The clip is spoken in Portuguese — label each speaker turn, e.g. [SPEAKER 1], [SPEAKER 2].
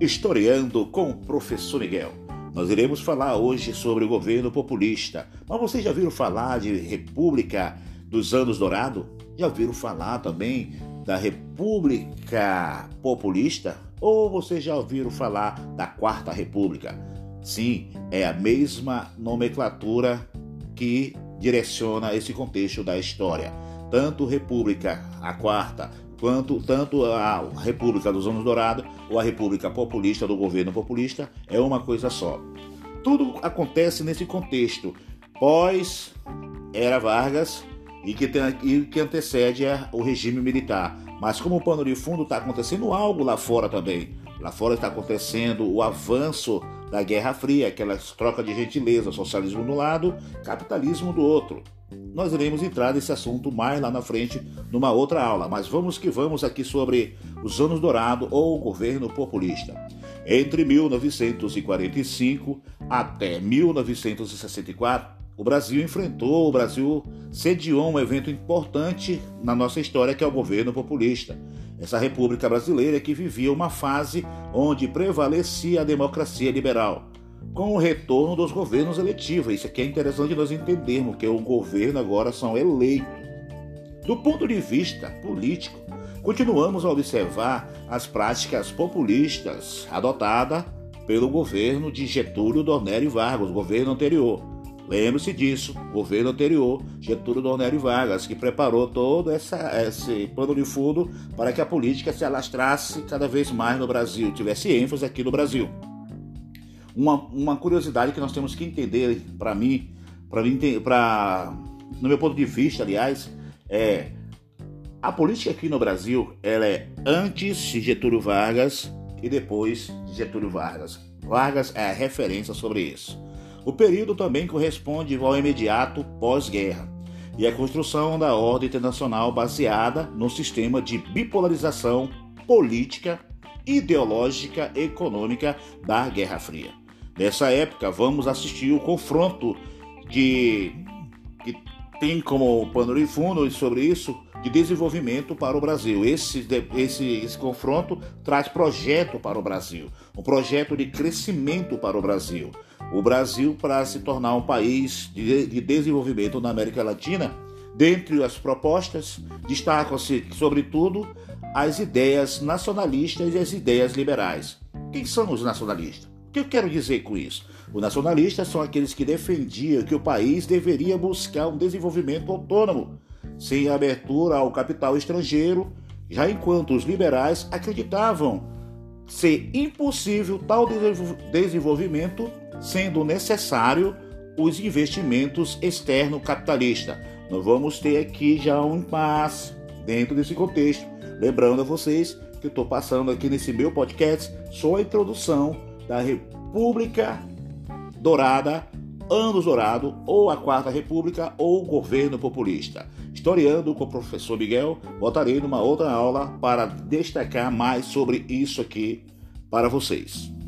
[SPEAKER 1] Historiando com o professor Miguel. Nós iremos falar hoje sobre o governo populista. Mas vocês já viram falar de República dos Anos Dourados? Já viram falar também da República Populista? Ou vocês já ouviram falar da Quarta República? Sim, é a mesma nomenclatura que direciona esse contexto da história. Tanto República, a Quarta, quanto tanto a República dos Anos Dourados ou a República Populista do governo populista é uma coisa só. Tudo acontece nesse contexto pós era Vargas e que, tem, e que antecede o regime militar. Mas como o pano de fundo está acontecendo algo lá fora também. Lá fora está acontecendo o avanço da Guerra Fria, aquela troca de gentileza, socialismo do lado, capitalismo do outro. Nós iremos entrar nesse assunto mais lá na frente, numa outra aula, mas vamos que vamos aqui sobre os anos dourados ou o governo populista. Entre 1945 até 1964, o Brasil enfrentou, o Brasil sediou um evento importante na nossa história, que é o governo populista. Essa República Brasileira que vivia uma fase onde prevalecia a democracia liberal com o retorno dos governos eletivos. Isso aqui é interessante nós entendermos, que o governo agora são eleitos. Do ponto de vista político, continuamos a observar as práticas populistas adotadas pelo governo de Getúlio Dornélio Vargas, governo anterior. Lembre-se disso, governo anterior, Getúlio Dornélio Vargas, que preparou todo essa, esse plano de fundo para que a política se alastrasse cada vez mais no Brasil, tivesse ênfase aqui no Brasil. Uma, uma curiosidade que nós temos que entender, para mim, para mim, para no meu ponto de vista, aliás, é a política aqui no Brasil, ela é antes de Getúlio Vargas e depois de Getúlio Vargas. Vargas é a referência sobre isso. O período também corresponde ao imediato pós-guerra e a construção da ordem internacional baseada no sistema de bipolarização política, ideológica e econômica da Guerra Fria. Nessa época, vamos assistir o confronto de que tem como pano de fundo sobre isso de desenvolvimento para o Brasil. Esse, esse, esse confronto traz projeto para o Brasil, um projeto de crescimento para o Brasil. O Brasil, para se tornar um país de, de desenvolvimento na América Latina, dentre as propostas, destacam-se, sobretudo, as ideias nacionalistas e as ideias liberais. Quem são os nacionalistas? O que eu quero dizer com isso? Os nacionalistas são aqueles que defendiam que o país deveria buscar um desenvolvimento autônomo, sem abertura ao capital estrangeiro, já enquanto os liberais acreditavam ser impossível tal desenvolvimento, sendo necessário os investimentos externo capitalista. Nós vamos ter aqui já um impasse dentro desse contexto. Lembrando a vocês que eu estou passando aqui nesse meu podcast só a introdução da República Dourada, Anos Dourado, ou a Quarta República, ou Governo Populista. Historiando com o professor Miguel, voltarei numa outra aula para destacar mais sobre isso aqui para vocês.